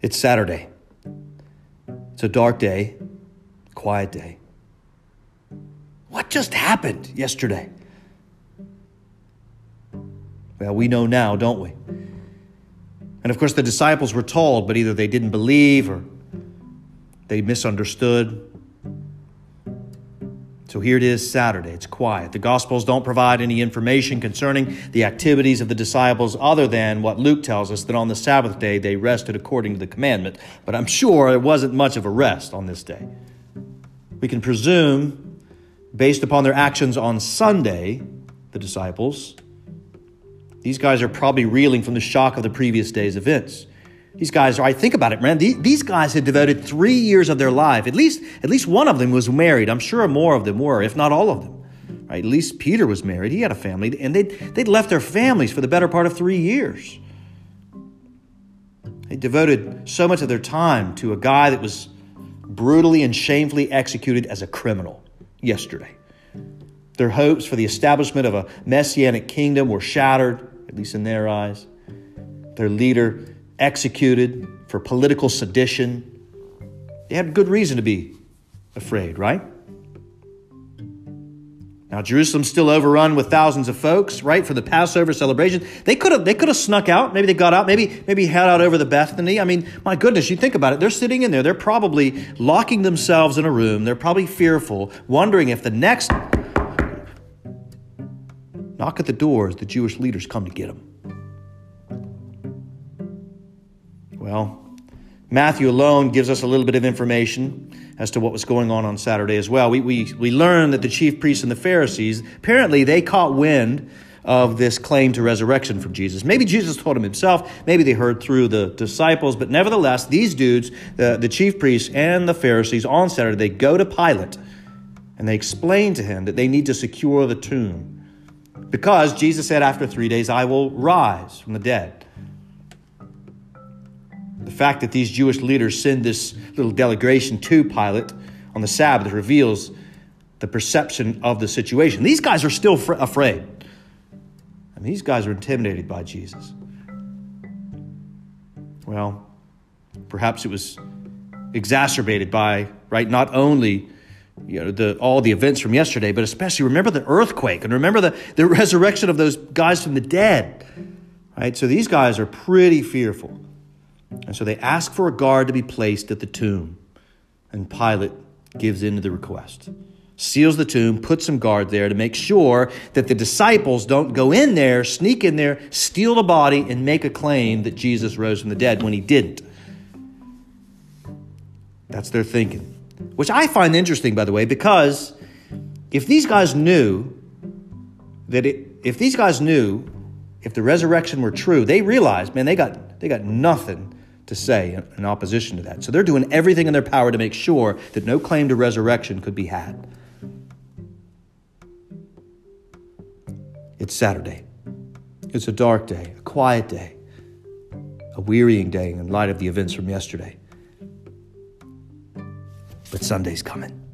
It's Saturday. It's a dark day, quiet day. What just happened yesterday? Well, we know now, don't we? And of course, the disciples were told, but either they didn't believe or they misunderstood. So here it is Saturday. It's quiet. The Gospels don't provide any information concerning the activities of the disciples other than what Luke tells us that on the Sabbath day they rested according to the commandment. But I'm sure it wasn't much of a rest on this day. We can presume, based upon their actions on Sunday, the disciples, these guys are probably reeling from the shock of the previous day's events. These guys, I think about it, man. These guys had devoted three years of their life. At least, at least one of them was married. I'm sure more of them were, if not all of them. Right? At least Peter was married. He had a family, and they'd, they'd left their families for the better part of three years. They devoted so much of their time to a guy that was brutally and shamefully executed as a criminal yesterday. Their hopes for the establishment of a messianic kingdom were shattered, at least in their eyes. Their leader executed for political sedition. They had good reason to be afraid, right? Now Jerusalem's still overrun with thousands of folks, right, for the Passover celebration. They could have they could have snuck out. Maybe they got out. Maybe maybe head out over the Bethany. I mean, my goodness, you think about it. They're sitting in there. They're probably locking themselves in a room. They're probably fearful, wondering if the next knock at the doors, the Jewish leaders come to get them. Well, Matthew alone gives us a little bit of information as to what was going on on Saturday as well. We, we, we learn that the chief priests and the Pharisees, apparently, they caught wind of this claim to resurrection from Jesus. Maybe Jesus told him himself, maybe they heard through the disciples, but nevertheless, these dudes, the, the chief priests and the Pharisees, on Saturday, they go to Pilate and they explain to him that they need to secure the tomb because Jesus said, After three days, I will rise from the dead. The fact that these Jewish leaders send this little delegation to Pilate on the Sabbath reveals the perception of the situation. These guys are still fr- afraid. And these guys are intimidated by Jesus. Well, perhaps it was exacerbated by, right, not only you know the all the events from yesterday, but especially remember the earthquake and remember the, the resurrection of those guys from the dead. Right? So these guys are pretty fearful. And so they ask for a guard to be placed at the tomb. And Pilate gives in to the request. Seals the tomb, puts some guard there to make sure that the disciples don't go in there, sneak in there, steal the body, and make a claim that Jesus rose from the dead when he didn't. That's their thinking. Which I find interesting, by the way, because if these guys knew that it, if these guys knew if the resurrection were true, they realized, man, they got they got nothing to say in opposition to that. So they're doing everything in their power to make sure that no claim to resurrection could be had. It's Saturday. It's a dark day, a quiet day, a wearying day in light of the events from yesterday. But Sunday's coming.